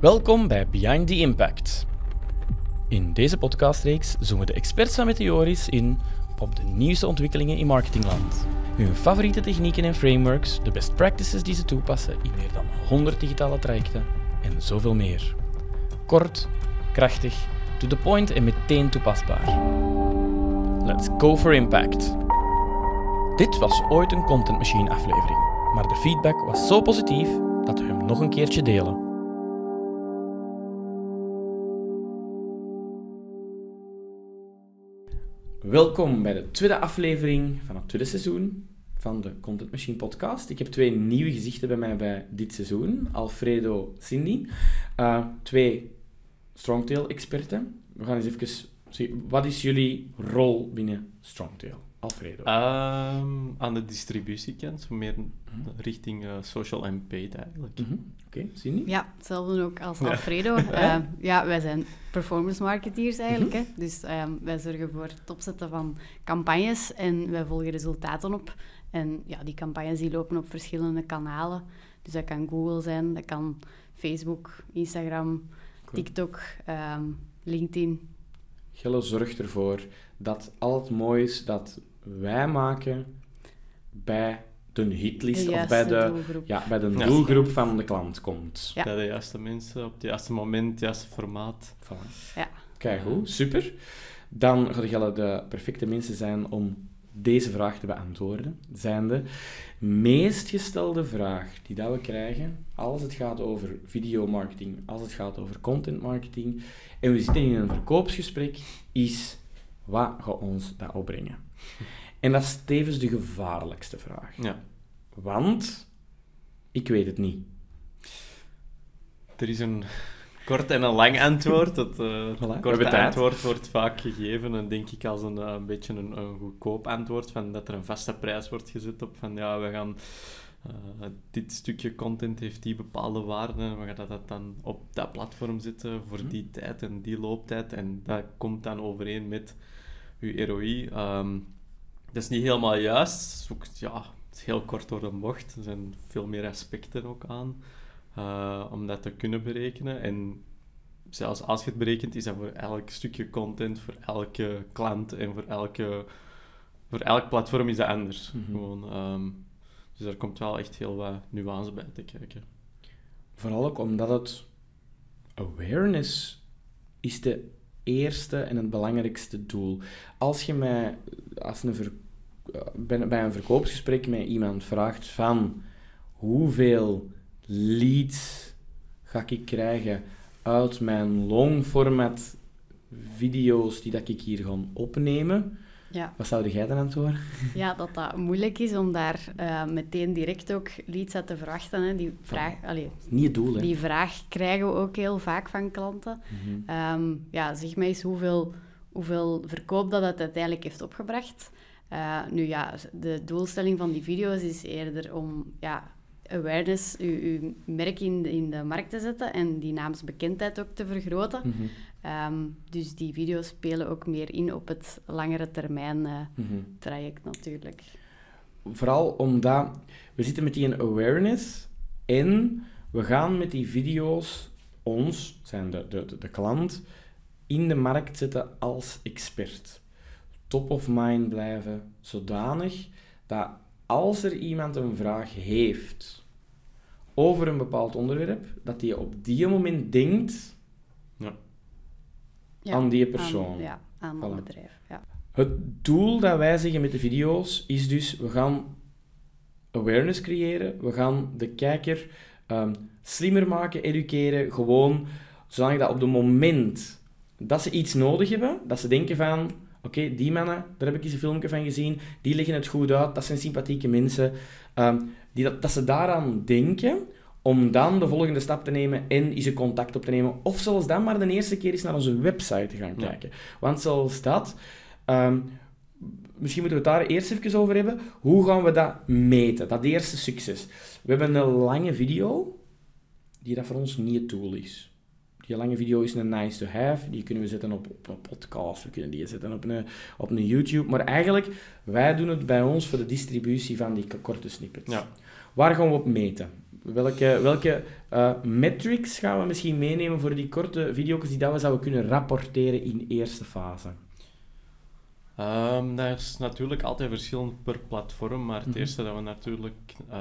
Welkom bij Behind the Impact. In deze podcastreeks zoomen de experts van Meteoris in op de nieuwste ontwikkelingen in marketingland. Hun favoriete technieken en frameworks, de best practices die ze toepassen in meer dan 100 digitale trajecten en zoveel meer. Kort, krachtig, to the point en meteen toepasbaar. Let's go for impact. Dit was ooit een Content Machine aflevering, maar de feedback was zo positief dat we hem nog een keertje delen. Welkom bij de tweede aflevering van het tweede seizoen van de Content Machine podcast. Ik heb twee nieuwe gezichten bij mij bij dit seizoen. Alfredo, Cindy. Uh, twee Strongtail-experten. We gaan eens even zien. Wat is jullie rol binnen Strongtail? Alfredo. Um, aan de distributiekant, meer richting uh, social en paid eigenlijk. Mm -hmm. Oké, okay. Cindy? Ja, hetzelfde ook als Alfredo. ja. Uh, ja, wij zijn performance marketeers eigenlijk. Mm -hmm. hè? Dus um, wij zorgen voor het opzetten van campagnes en wij volgen resultaten op. En ja, die campagnes die lopen op verschillende kanalen. Dus dat kan Google zijn, dat kan Facebook, Instagram, cool. TikTok, um, LinkedIn. Gelle zorgt ervoor dat al het moois dat wij maken bij de hitlist de of bij de doelgroep. Ja, bij de doelgroep van de klant komt. Ja. Bij de juiste mensen, op het juiste moment, het juiste formaat. Voilà. Ja. Kijk goed, super. Dan gaan de perfecte mensen zijn om deze vraag te beantwoorden. Zijn de meest gestelde vraag die dat we krijgen als het gaat over videomarketing, als het gaat over content marketing en we zitten in een verkoopsgesprek, is wat gaat ons dat opbrengen? En dat is tevens de gevaarlijkste vraag. Ja. Want ik weet het niet. Er is een kort en een lang antwoord. Het uh, Voilà, korte antwoord wordt vaak gegeven, en denk ik als een, uh, een beetje een, een, goedkoop antwoord, van dat er een vaste prijs wordt gezet op van ja, we gaan... Uh, dit stukje content heeft die bepaalde waarden en we gaan dat dan op dat platform zetten voor Mhm. die tijd en die looptijd en dat komt dan overeen met uw ROI. Um, dat is niet helemaal juist. Het is, ook, ja, het is heel kort door de bocht. Er zijn veel meer aspecten ook aan uh, om dat te kunnen berekenen. En zelfs als je het berekent, is dat voor elk stukje content, voor elke klant en voor, elke, voor elk platform is dat anders. Mhm. Gewoon, um, dus daar komt wel echt heel wat nuance bij te kijken. Vooral ook omdat het awareness is de eerste en het belangrijkste doel. Als je mij als een ver, bij een verkoopsgesprek met iemand vraagt van hoeveel leads ga ik krijgen uit mijn long-format video's die dat ik hier ga opnemen, Ja. wat zou jij dan antwoorden? ja, dat dat moeilijk is om daar uh, meteen direct ook leads uit te verwachten. Hè. Die, vraag, allee, Niet het doel, hè? die vraag krijgen we ook heel vaak van klanten. Mhm. Um, ja, zeg mij eens hoeveel, hoeveel verkoop dat het uiteindelijk heeft opgebracht. Uh, nu ja, de doelstelling van die video's is eerder om ja, awareness, uw, uw merk in de, in de markt te zetten en die naamsbekendheid ook te vergroten. Mhm. Um, dus die video's spelen ook meer in op het langere termijn uh, Mhm. traject natuurlijk. Vooral omdat we zitten met die awareness en we gaan met die video's ons, zijn de, de, de, de klant, in de markt zetten als expert. Top of mind blijven, zodanig dat als er iemand een vraag heeft over een bepaald onderwerp, dat hij op die moment denkt Ja. Ja, aan die persoon. Aan, ja, aan Voilà. dat bedrijf. Ja. Het doel dat wij zeggen met de video's is dus, we gaan awareness creëren, we gaan de kijker um, slimmer maken, educeren, gewoon zodat dat op het moment dat ze iets nodig hebben, dat ze denken van, oké, okay, die mannen, daar heb ik eens een filmpje van gezien, die leggen het goed uit, dat zijn sympathieke mensen, um, die dat, dat ze daaraan denken, om dan de volgende stap te nemen en eens een contact op te nemen, of zelfs dan maar de eerste keer eens naar onze website te gaan Ja. kijken. Want zelfs dat... Um, misschien moeten we het daar eerst even over hebben. Hoe gaan we dat meten? Dat eerste succes. We hebben een lange video, die dat voor ons niet het tool is. Die lange video is een nice to have. Die kunnen we zetten op, op een podcast, we kunnen die zetten op een, op een YouTube. Maar eigenlijk, wij doen het bij ons voor de distributie van die korte snippets. Ja. Waar gaan we op meten? Welke, welke uh, metrics gaan we misschien meenemen voor die korte video's die dat we zouden kunnen rapporteren in eerste fase? Um, dat is natuurlijk altijd verschillend per platform, maar het Mhm. eerste dat we natuurlijk eh,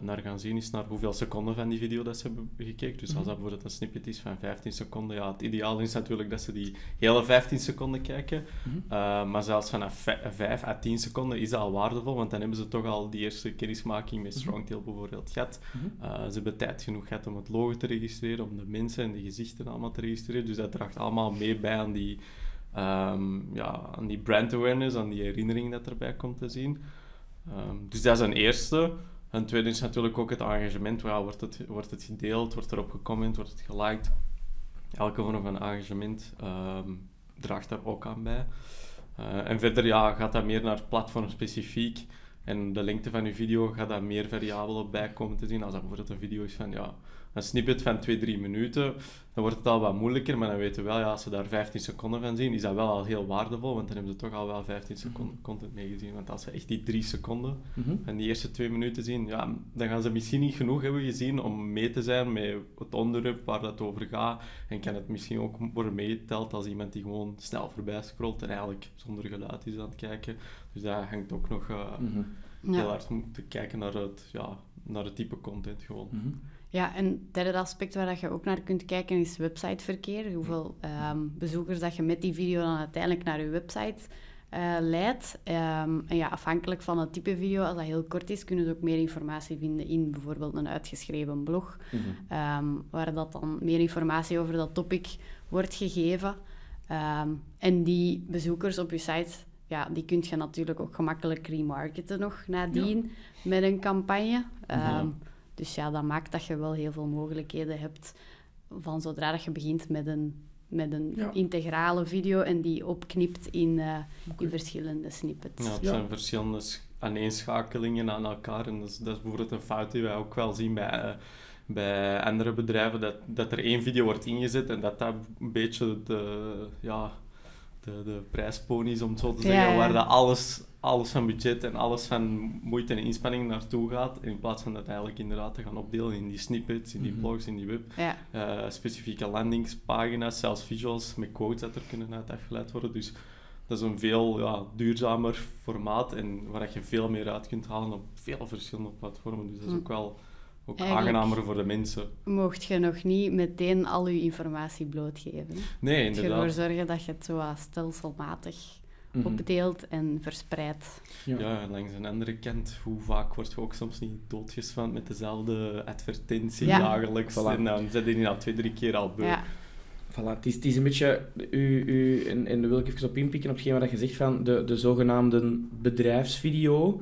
naar gaan zien is naar hoeveel seconden van die video dat ze hebben gekeken. Dus als Mhm. dat bijvoorbeeld een snippet is van 15 seconden, ja, het ideaal is natuurlijk dat ze die hele 15 seconden kijken. Mhm. Uh, maar zelfs vanaf 5 à 10 seconden is dat al waardevol, want dan hebben ze toch al die eerste kennismaking met. Strongtail bijvoorbeeld gehad. Uh, ze hebben tijd genoeg gehad om het logo te registreren, om de mensen en de gezichten allemaal te registreren. Dus dat draagt allemaal mee bij aan die, ehm, ja, aan die brand awareness, aan die herinnering dat erbij komt te zien. Ehm, dus dat is een eerste. Een tweede is natuurlijk ook het engagement. Ja, wordt, het, wordt het gedeeld, wordt erop gecomment, wordt het geliked. Elke vorm van engagement ehm, draagt daar ook aan bij. Uh, en verder ja, gaat dat meer naar platformspecifiek. En de lengte van je video gaat daar meer variabelen bij komen te zien. Als dat bijvoorbeeld een video is van ja, een snippet van 2, 3 minuten, dan wordt het al wat moeilijker. Maar dan weten we wel, ja, als ze daar 15 seconden van zien, is dat wel al heel waardevol. Want dan hebben ze toch al wel 15 seconden content meegezien. Want als ze echt die 3 seconden Mhm. en die eerste 2 minuten zien, ja, dan gaan ze misschien niet genoeg hebben gezien om mee te zijn met het onderwerp waar dat over gaat. En kan het misschien ook worden meegeteld als iemand die gewoon snel voorbij scrolt en eigenlijk zonder geluid is aan het kijken. Dus dat hangt ook nog uh, Mhm. heel Ja. hard om te kijken naar het, ja, naar het type content gewoon. Mhm. Ja, en het derde aspect waar dat je ook naar kunt kijken is websiteverkeer. Hoeveel ehm, bezoekers dat je met die video dan uiteindelijk naar je website eh, leidt. Ehm, en ja, afhankelijk van het type video, als dat heel kort is, kunnen ze ook meer informatie vinden in bijvoorbeeld een uitgeschreven blog, Mhm. ehm, waar dat dan meer informatie over dat topic wordt gegeven. En die bezoekers op je site, ja, die kun je natuurlijk ook gemakkelijk remarketen nog nadien met een campagne. Dus ja, dat maakt dat je wel heel veel mogelijkheden hebt van zodra dat je begint met een, met een Ja. integrale video en die opknipt in, eh, in verschillende snippets. Ja, het Ja. zijn verschillende sch- aaneenschakelingen aan elkaar. En dat is, dat is bijvoorbeeld een fout die wij ook wel zien bij, eh, bij andere bedrijven. Dat, dat er één video wordt ingezet en dat dat een beetje de, ja, de, de prijspony is, om het zo te zeggen. ja. Waar dat alles, alles van budget en alles van moeite en inspanning naartoe gaat. In plaats van dat eigenlijk inderdaad te gaan opdelen in die snippets, in die Mhm. blogs, in die web. Ja, eh, specifieke landingspagina's, zelfs visuals met quotes dat er kunnen uit afgeleid worden. Dus dat is een veel ja, duurzamer formaat en waar dat je veel meer uit kunt halen op veel verschillende platformen. Dus dat is Hm. ook wel ook Eigenlijk- aangenamer voor de mensen. mocht je nog niet meteen al je informatie blootgeven. Nee, Moet je ervoor inderdaad. zorgen dat je het zo stelselmatig Mhm. opdeelt en verspreidt. Ja. Ja, en langs een andere kant, hoe vaak word je ook soms niet doodgeswand met dezelfde advertentie Ja. dagelijks. Voilà. En dan zet je die al twee, drie keer al beu. Ja, Voilà, het, is, het is een beetje, u, u, en, en daar wil ik even op inpikken op hetgeen wat je zegt van de, de zogenaamde bedrijfsvideo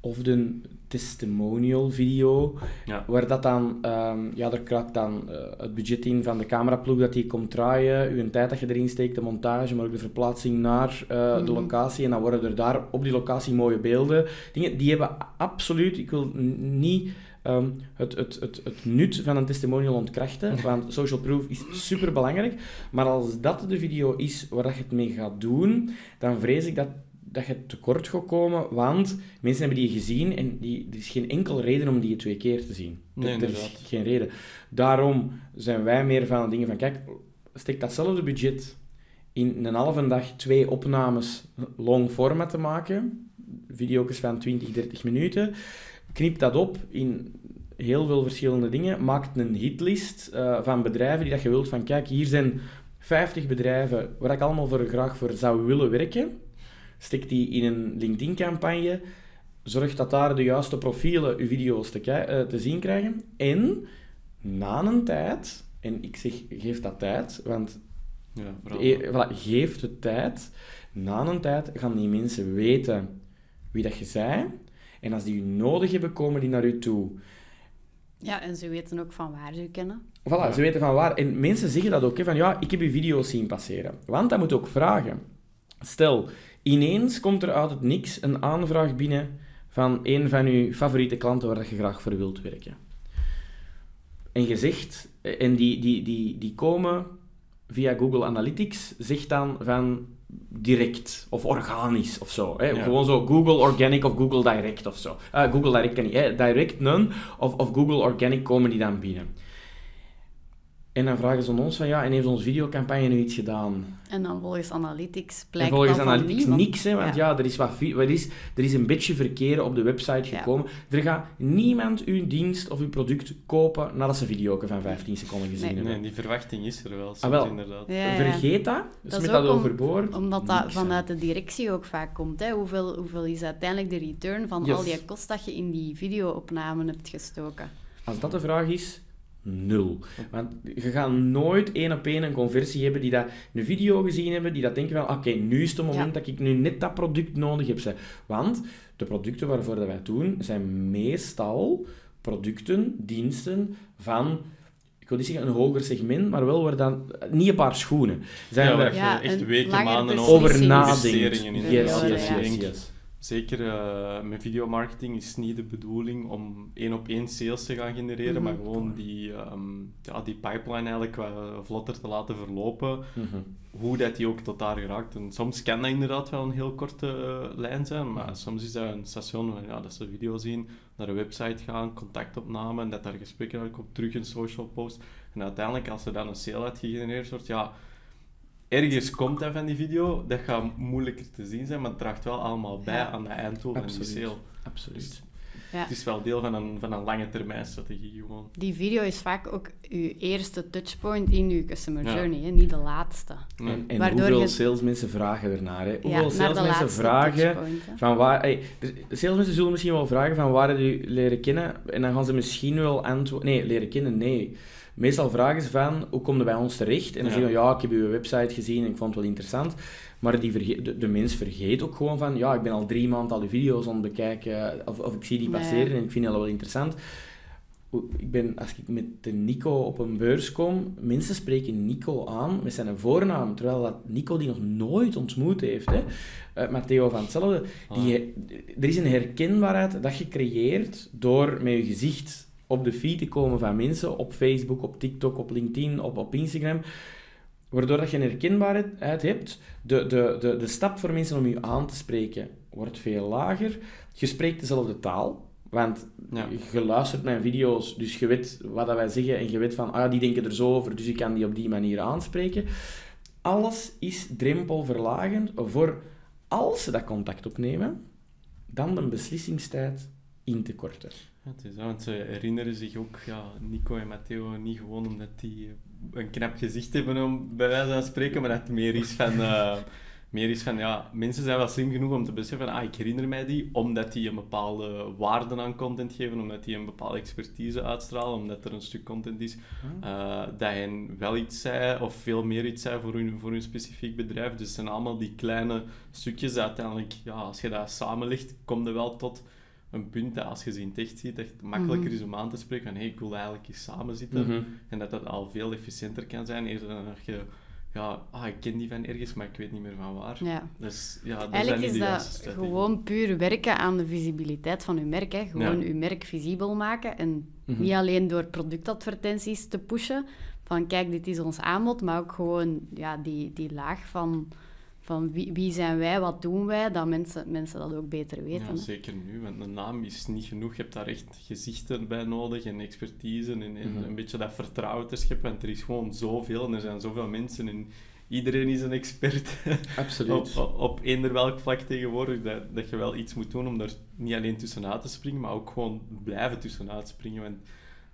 of de testimonial video, Ja. waar dat dan, ehm, ja, daar kruipt dan eh, het budget in van de cameraploeg dat die komt draaien, uw tijd dat je erin steekt, de montage, maar ook de verplaatsing naar eh, de Mhm. locatie en dan worden er daar op die locatie mooie beelden. Dingen, die hebben absoluut, ik wil niet ehm, het, het, het, het nut van een testimonial ontkrachten, want social proof is super belangrijk. Maar als dat de video is waar dat je het mee gaat doen, dan vrees ik dat, dat je tekort gaat komen, want mensen hebben die gezien en die, er is geen enkel reden om die twee keer te zien. Nee, er is geen reden. Daarom zijn wij meer van dingen van, kijk, steek datzelfde budget in een halve dag twee opnames long format te maken, video's van 20, 30 minuten, knip dat op in heel veel verschillende dingen, maak een hitlist eh, van bedrijven die dat je wilt van, kijk, hier zijn 50 bedrijven waar ik allemaal voor, graag voor zou willen werken, stek die in een LinkedIn-campagne, zorg dat daar de juiste profielen uw video's te, eh, te zien krijgen, en na een tijd, en ik zeg, geef dat tijd, want Ja. E- voilà, geef de tijd. Na een tijd gaan die mensen weten wie dat je zei. En als die je nodig hebben, komen die naar u toe. ja, en ze weten ook van waar ze u kennen. Voilà, Ja. ze weten van waar. En mensen zeggen dat ook, hè, van ja, ik heb uw video's zien passeren. Want dat moet ook vragen. Stel, ineens komt er uit het niks een aanvraag binnen van een van uw favoriete klanten waar je graag voor wilt werken. En je zegt, en die, die, die, die komen via Google Analytics zegt dan van direct of organisch of zo. Hè? Ja. Gewoon zo Google Organic of Google Direct of zo. Eh, Google Direct kan niet. Hè? Direct none of, of Google Organic komen die dan binnen. En dan vragen ze aan ons van ja, en heeft onze videocampagne nu iets gedaan? En dan volgens Analytics En blijkt volgens dat van Analytics niks, hè, want ja, er, is wat, er, is, er is een beetje verkeer op de website Ja. gekomen. Er gaat niemand uw dienst of uw product kopen nadat ze video van 15 seconden gezien Nee. hebben. Nee, die verwachting is er wel, Ah, wel. inderdaad. Ja, ja. Vergeet dat, Dat smet is dat om- overboord. Omdat dat Niks, hè. vanuit de directie ook vaak komt. Hè? Hoeveel, hoeveel is uiteindelijk de return van Yes. al die kost dat je in die videoopname hebt gestoken? Als dat de vraag is, nul. Want je gaat nooit één op één een conversie hebben die dat een video gezien hebben, die dat denken van, oké, nu is het moment dat ik nu net dat product nodig heb. zeg. Want de producten waarvoor dat wij het doen, zijn meestal producten, diensten van... Ik wil niet zeggen een hoger segment, maar wel waar dan... Niet een paar schoenen. Zijn Ja, we Ja, echt weken, maanden over in Yes, Ja, yes, yes. Zeker uh, met videomarketing is niet de bedoeling om één op één sales te gaan genereren, Mhm. maar gewoon die, ehm, ja, die pipeline eigenlijk wat vlotter te laten verlopen. Mhm. Hoe dat die ook tot daar geraakt. En soms kan dat inderdaad wel een heel korte eh, lijn zijn, maar Mhm. soms is dat een station van, ja, dat ze video zien, naar een website gaan, contactopname en dat daar gesprekken uitkomt, terug een social post. En uiteindelijk, als er dan een sale uit gegenereerd wordt, ja, ergens komt dat van die video, dat gaat moeilijker te zien zijn, maar het draagt wel allemaal bij Ja. aan de einddoel van die Absoluut. sale. Absoluut. Ja. Het is wel deel van een, van een lange termijn strategie gewoon. Die video is vaak ook je eerste touchpoint in je customer Ja. journey, hè? niet de laatste. Nee. En, hoeveel je- salesmensen vragen ernaar? Hè? Hoeveel salesmensen vragen van waar... Hey, de salesmensen zullen misschien wel vragen van waar heb je leren kennen? En dan gaan ze misschien wel antwoorden... Nee, leren kennen, nee. Meestal vragen ze van, hoe kom je bij ons terecht? En dan Ja. zeggen ze, ja, ik heb uw website gezien en ik vond het wel interessant. Maar die verge- de, de mens vergeet ook gewoon van, ja, ik ben al drie maanden al die video's aan het bekijken, of, of ik zie die Nee. passeren en ik vind die al wel interessant. Ik ben, als ik met de Nico op een beurs kom, mensen spreken Nico aan met zijn voornaam, terwijl dat Nico die nog nooit ontmoet heeft. Hè. Eh, Matteo van hetzelfde. Die, er is een herkenbaarheid dat je creëert door met je gezicht op de feed te komen van mensen, op Facebook, op TikTok, op LinkedIn, op, op Instagram, waardoor dat je een herkenbaarheid hebt. De, de, de, de stap voor mensen om je aan te spreken wordt veel lager. Je spreekt dezelfde taal, want Ja. je luistert naar video's, dus je weet wat dat wij zeggen en je weet van, ah, die denken er zo over, dus ik kan die op die manier aanspreken. Alles is drempelverlagend voor, als ze dat contact opnemen, dan de beslissingstijd in te korten. Ja, het is dat, want ze herinneren zich ook ja, Nico en Matteo niet gewoon omdat die een knap gezicht hebben om bij wijze van spreken, maar dat het meer is van, eh, meer is van ja, mensen zijn wel slim genoeg om te beseffen van ah, ik herinner mij die, omdat die een bepaalde waarde aan content geven, omdat die een bepaalde expertise uitstralen, omdat er een stuk content is eh, dat hen wel iets zei of veel meer iets zei voor hun, voor hun specifiek bedrijf. Dus het zijn allemaal die kleine stukjes uiteindelijk, ja, als je dat samenlegt, kom je wel tot een punt dat als je ze in het echt ziet, dat het makkelijker Mhm. is om aan te spreken van hey, ik wil eigenlijk eens samen zitten. Mhm. En dat dat al veel efficiënter kan zijn, eerder dan dat je, ja, ah, ik ken die van ergens, maar ik weet niet meer van waar. Ja. Dus ja, dat zijn Eigenlijk is dat gewoon puur werken aan de visibiliteit van uw merk. Hè. Gewoon Ja. uw merk visibel maken. En Mhm. niet alleen door productadvertenties te pushen, van kijk, dit is ons aanbod, maar ook gewoon ja, die, die laag van, van wie, wie zijn wij, wat doen wij, dat mensen, mensen dat ook beter weten. Ja, zeker nu, want een naam is niet genoeg. Je hebt daar echt gezichten bij nodig en expertise en, en Mhm. een beetje dat vertrouwen te scheppen. Want er is gewoon zoveel en er zijn zoveel mensen en iedereen is een expert Absoluut. op, op, op eender welk vlak tegenwoordig. Dat, dat je wel iets moet doen om er niet alleen tussenuit te springen, maar ook gewoon blijven tussenuit springen. Want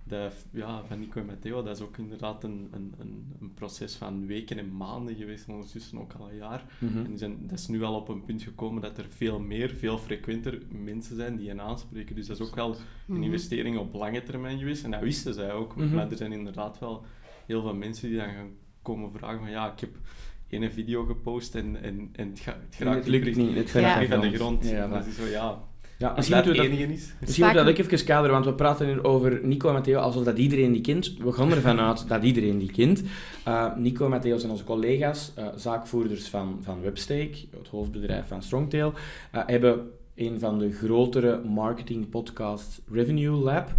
dat, ja, van Nico en Matteo, dat is ook inderdaad een, een, een, een proces van weken en maanden geweest, ondertussen ook al een jaar. Mhm. En die zijn, dat is nu al op een punt gekomen dat er veel meer, veel frequenter mensen zijn die hen aanspreken. Dus dat is ook wel een Mhm. investering op lange termijn geweest. En dat wisten zij ook. Mhm. Maar er zijn inderdaad wel heel veel mensen die dan gaan komen vragen van ja, ik heb één video gepost en, en, en het, ga, het lukt niet, het van de grond. Ja, dat- is zo, ja. Ja, Als misschien dat het enige is. misschien moeten we dat ook even kaderen, want we praten hier over Nico en Matteo alsof dat iedereen die kent. We gaan ervan uit dat iedereen die kent. Uh, Nico en Matteo zijn onze collega's, uh, zaakvoerders van, van Webstake, het hoofdbedrijf van Strongtail, uh, hebben een van de grotere marketing podcasts, Revenue Lab.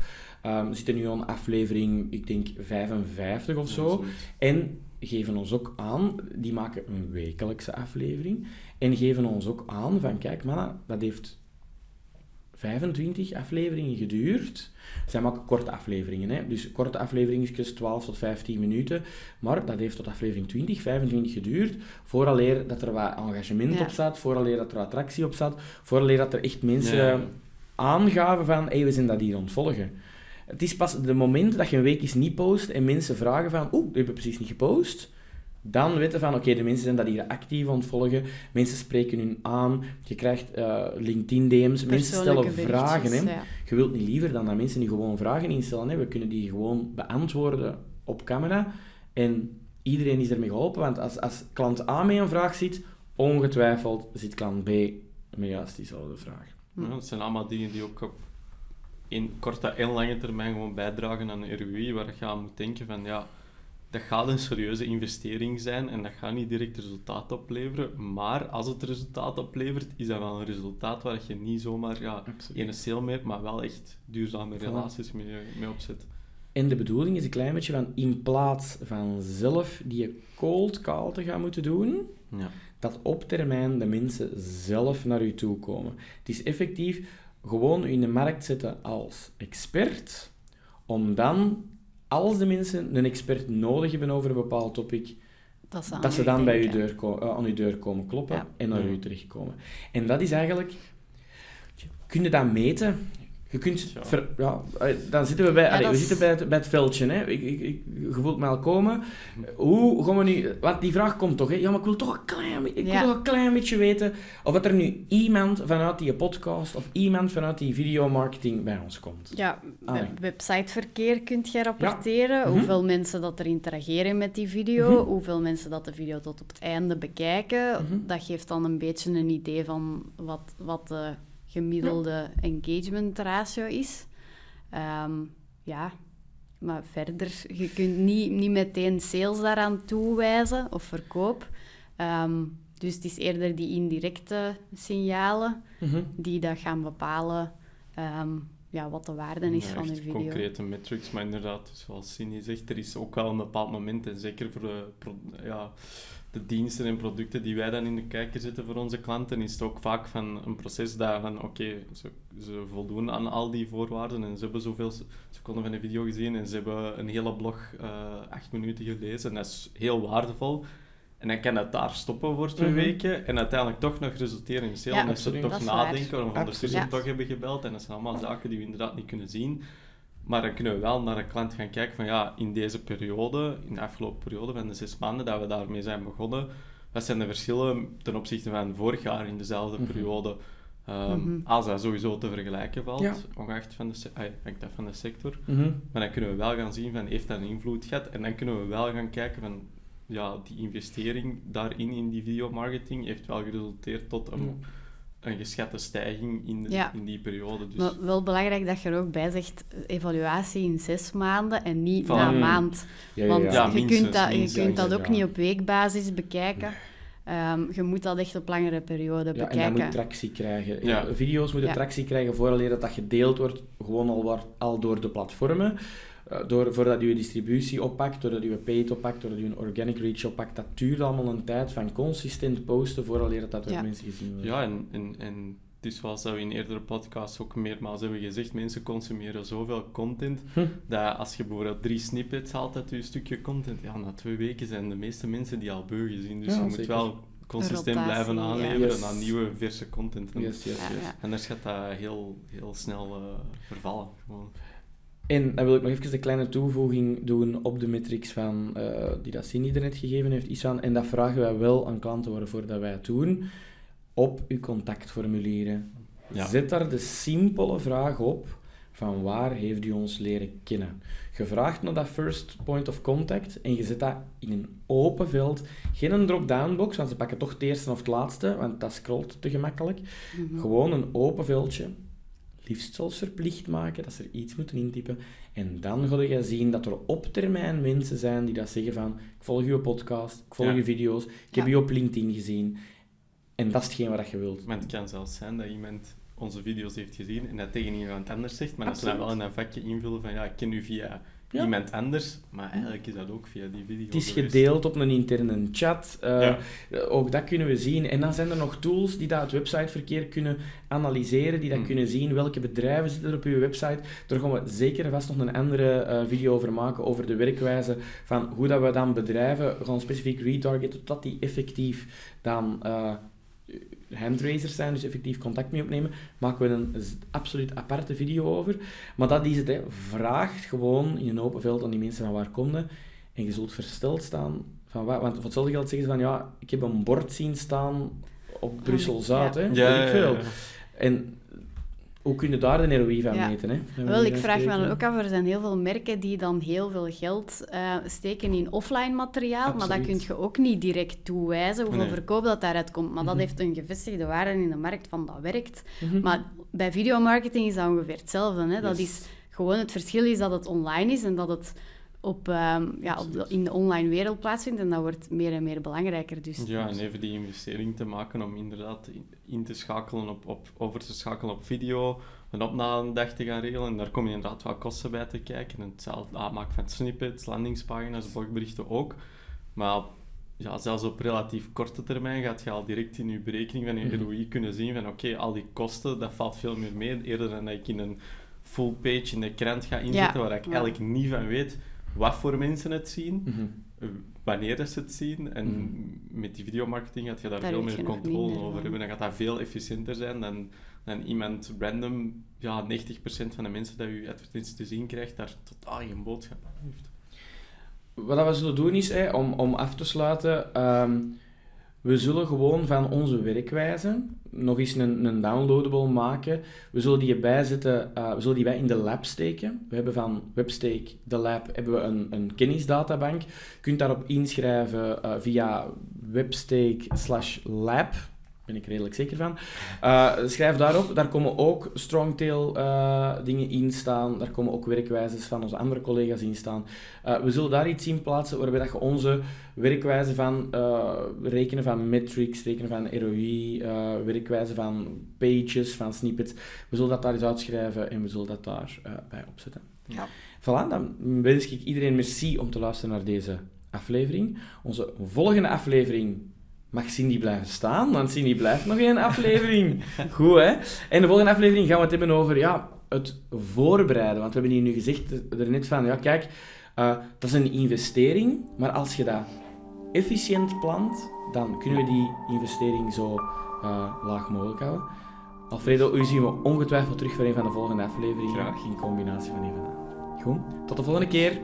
Um, zitten nu aan aflevering, ik denk 55 of zo. En geven ons ook aan, die maken een wekelijkse aflevering, en geven ons ook aan van, kijk mannen, dat heeft 25 afleveringen geduurd. Zij maken korte afleveringen, hè? dus korte afleveringen, 12 tot 15 minuten. Maar dat heeft tot aflevering 20, 25 geduurd. Vooraleer dat er wat engagement Ja. op zat, vooraleer dat er wat attractie op zat, vooraleer dat er echt mensen Ja. aangaven van hey, we zijn dat hier ontvolgen. Het is pas de moment dat je een week eens niet post en mensen vragen van oeh, we hebben precies niet gepost. Dan weten van oké, de mensen zijn dat hier actief ontvolgen. Mensen spreken hun aan. Je krijgt eh, LinkedIn DM's. Mensen stellen vragen. Hè. ja. Je wilt niet liever dan dat mensen die gewoon vragen instellen. Hè. We kunnen die gewoon beantwoorden op camera. En iedereen is ermee geholpen. Want als, als klant A met een vraag zit, ongetwijfeld zit klant B met juist diezelfde vraag. Ja, dat zijn allemaal dingen die ook op in korte en lange termijn gewoon bijdragen aan een ROI, waar je aan moet denken van ja, dat gaat een serieuze investering zijn en dat gaat niet direct resultaat opleveren, maar als het resultaat oplevert, is dat wel een resultaat waar je niet zomaar ja, ene sale mee hebt, maar wel echt duurzame relaties mee, mee opzet. En de bedoeling is een klein beetje van in plaats van zelf die cold call te gaan moeten doen, Ja. dat op termijn de mensen zelf naar u toe komen. Het is effectief gewoon u in de markt zetten als expert, om dan, als de mensen een expert nodig hebben over een bepaald topic, Dat ze, aan dat ze u dan bij uw deur eh, aan uw deur komen kloppen Ja. en naar Ja. u terechtkomen. En dat is eigenlijk... Kun je dat meten? Je kunt... Ja. ver- ja, eh, dan zitten we bij... Ja, allee, dat we is- zitten bij het, bij het veldje. Hè. Ik, ik, ik, je voelt me al komen. Hoe gaan we nu... Want die vraag komt toch, hè? Ja, maar ik wil toch een klein, ik Ja. wil toch een klein beetje weten of dat er nu iemand vanuit die podcast of iemand vanuit die videomarketing bij ons komt. Ja, we- ja. websiteverkeer kunt je rapporteren. Mhm. Hoeveel mensen dat er interageren met die video. Mhm. Hoeveel mensen dat de video tot op het einde bekijken. Mhm. Dat geeft dan een beetje een idee van wat, wat de gemiddelde engagement ratio is. Ehm, ja, maar verder, je kunt niet, niet meteen sales daaraan toewijzen of verkoop. Ehm, dus het is eerder die indirecte signalen Mhm. die dat gaan bepalen ehm, ja, wat de waarde is Ja, van een video. concrete metrics, maar inderdaad, zoals Cindy zegt, er is ook wel een bepaald moment, en zeker voor de, pro- ja, de diensten en producten die wij dan in de kijker zetten voor onze klanten, is het ook vaak van een proces dat van, oké, ze, ze voldoen aan al die voorwaarden en ze hebben zoveel se- seconden van de video gezien en ze hebben een hele blog eh, acht minuten gelezen en dat is heel waardevol. En dan kan dat daar stoppen voor twee Mhm. weken en uiteindelijk toch nog resulteren in een sale. Ja, omdat ze toch nadenken of ondertussen Absoluut. toch hebben gebeld. En dat zijn allemaal zaken die we inderdaad niet kunnen zien. Maar dan kunnen we wel naar een klant gaan kijken van ja, in deze periode, in de afgelopen periode van de zes maanden dat we daarmee zijn begonnen, wat zijn de verschillen ten opzichte van vorig jaar in dezelfde Mhm. periode? Ehm, Mhm. Als dat sowieso te vergelijken valt, Ja. ongeacht van de, dat van de sector. Mhm. Maar dan kunnen we wel gaan zien van, heeft dat een invloed gehad? En dan kunnen we wel gaan kijken van, ja, die investering daarin, in die videomarketing, heeft wel geresulteerd tot een, een geschatte stijging in, de- Ja. in die periode. Dus, Maar wel belangrijk dat je er ook bij zegt, evaluatie in zes maanden en niet na een Mm. maand. Ja, ja, Want je minstens, kunt dat, je kunt dat ja. ook niet op weekbasis bekijken. Ehm, je moet dat echt op langere periode Ja, en dat bekijken. moet tractie krijgen. Ja. Video's moeten Ja. tractie krijgen vooraleer dat dat gedeeld wordt, gewoon al, waar- al door de platformen. Eh, door, voordat je distributie oppakt, doordat je paid oppakt, doordat je een organic reach oppakt, dat duurt allemaal een tijd van consistent posten vooraleer dat dat door Ja. mensen gezien wordt. Ja, en, en, en het is zoals we in eerdere podcasts ook meermaals hebben gezegd, mensen consumeren zoveel content, Hm. dat als je bijvoorbeeld drie snippets haalt uit je stukje content, ja, na twee weken zijn de meeste mensen die al beu gezien. Dus Ja, je moet zeker. wel consistent Rotatie, blijven aanleveren Yes. aan nieuwe, verse content. En Yes, yes, ja. Anders gaat dat heel, heel snel eh, vervallen. Gewoon. En dan wil ik nog even een kleine toevoeging doen op de metrics van, eh, die dat Cindy er net gegeven heeft, Iswan. En dat vragen wij wel aan klanten waarvoor dat wij het doen. Op uw contactformulieren. Ja. Zet daar de simpele vraag op van waar heeft u ons leren kennen. Je vraagt naar dat first point of contact en je zet dat in een open veld. Geen een drop-down box, want ze pakken toch het eerste of het laatste, want dat scrolt te gemakkelijk. Mhm. Gewoon een open veldje. Liefst zelfs verplicht maken, dat ze er iets moeten intypen. En dan ga je zien dat er op termijn mensen zijn die dat zeggen van ik volg je podcast, ik volg Ja. je video's, ik heb je op LinkedIn gezien. En dat is hetgeen wat je wilt. Maar het kan zelfs zijn dat iemand onze video's heeft gezien en dat tegen iemand anders zegt, maar dat ze dan wel Absoluut. in een vakje invullen van ja, ik ken u via Ja. iemand anders, maar eigenlijk is dat ook via die video Het is gedeeld op een interne chat. eh, Ja. Ook dat kunnen we zien. En dan zijn er nog tools die dat het websiteverkeer kunnen analyseren, die dat Hmm. kunnen zien welke bedrijven zitten er op uw website. Daar gaan we zeker vast nog een andere eh, video over maken, over de werkwijze van hoe dat we dan bedrijven gaan specifiek retargeten, totdat die effectief dan eh handraisers zijn, dus effectief contact mee opnemen, maken we een absoluut aparte video over. Maar dat is het, hè. vraagt gewoon in een open veld aan die mensen van waar komen en je zult versteld staan van wat, want voor hetzelfde geld zeggen ze van ja, ik heb een bord zien staan op Brussel-Zuid, Ja. hè, Ja, weet ja, ik veel. ja. En hoe kun je daar de ROI van Ja. meten? Hè? Wel, ik vraag me dan ook af, er zijn heel veel merken die dan heel veel geld eh, steken in offline materiaal, maar dat kun je ook niet direct toewijzen hoeveel Nee. verkoop dat daaruit komt. Maar dat Mhm. heeft een gevestigde waarde in de markt van dat werkt. Mhm. Maar bij videomarketing is dat ongeveer hetzelfde. Hè? Dat Yes. is gewoon het verschil is dat het online is en dat het op, ehm, ja, op de, in de online wereld plaatsvindt. En dat wordt meer en meer belangrijker. Dus. Ja, en even die investering te maken om inderdaad in, te schakelen op, op, over te schakelen op video, een opname dag te gaan regelen. En daar komen inderdaad wat kosten bij te kijken. En hetzelfde aanmaken van snippets, landingspagina's, blogberichten ook. Maar ja, zelfs op relatief korte termijn gaat je al direct in je berekening van je Mhm. ROI kunnen zien van oké, al die kosten, dat valt veel meer mee. Eerder dan dat ik in een full page in de krant ga inzetten, waar ik ja. eigenlijk niet van weet wat voor mensen het zien Mhm. uh, wanneer dat ze het zien. En Mhm. met die videomarketing gaat je daar, Daar veel meer controle over hebben. Dan gaat dat veel efficiënter zijn dan, dan iemand random, ja, 90% van de mensen dat je advertenties te zien krijgt, daar totaal geen boodschap aan heeft. Wat we zullen doen is, hè, om, om af te sluiten, ehm, we zullen gewoon van onze werkwijze nog eens een, een downloadable maken. We zullen die erbij zetten, eh, we zullen die bij in de lab steken. We hebben van Webstake, de lab, hebben we een, een kennisdatabank. Je kunt daarop inschrijven eh, via webstake slash lab. Ben ik redelijk zeker van. Eh, schrijf daarop. Daar komen ook strongtail eh, dingen in staan. Daar komen ook werkwijzes van onze andere collega's in staan. Eh, we zullen daar iets in plaatsen waarbij dat je onze werkwijze van rekenen van metrics, rekenen van ROI, werkwijze van pages, van snippets. We zullen dat daar eens uitschrijven en we zullen dat daar eh, bij opzetten. Ja. Voilà, dan wens ik iedereen merci om te luisteren naar deze aflevering. Onze volgende aflevering mag Cindy blijven staan, want Cindy blijft nog één aflevering. Goed, hè? En de volgende aflevering gaan we het hebben over ja, het voorbereiden. Want we hebben hier nu gezegd er net van, ja kijk, eh, dat is een investering, maar als je dat efficiënt plant, dan kunnen we die investering zo eh, laag mogelijk houden. Alfredo, u zien we ongetwijfeld terug voor een van de volgende afleveringen Graag. in combinatie van andere. Goed, tot de volgende keer.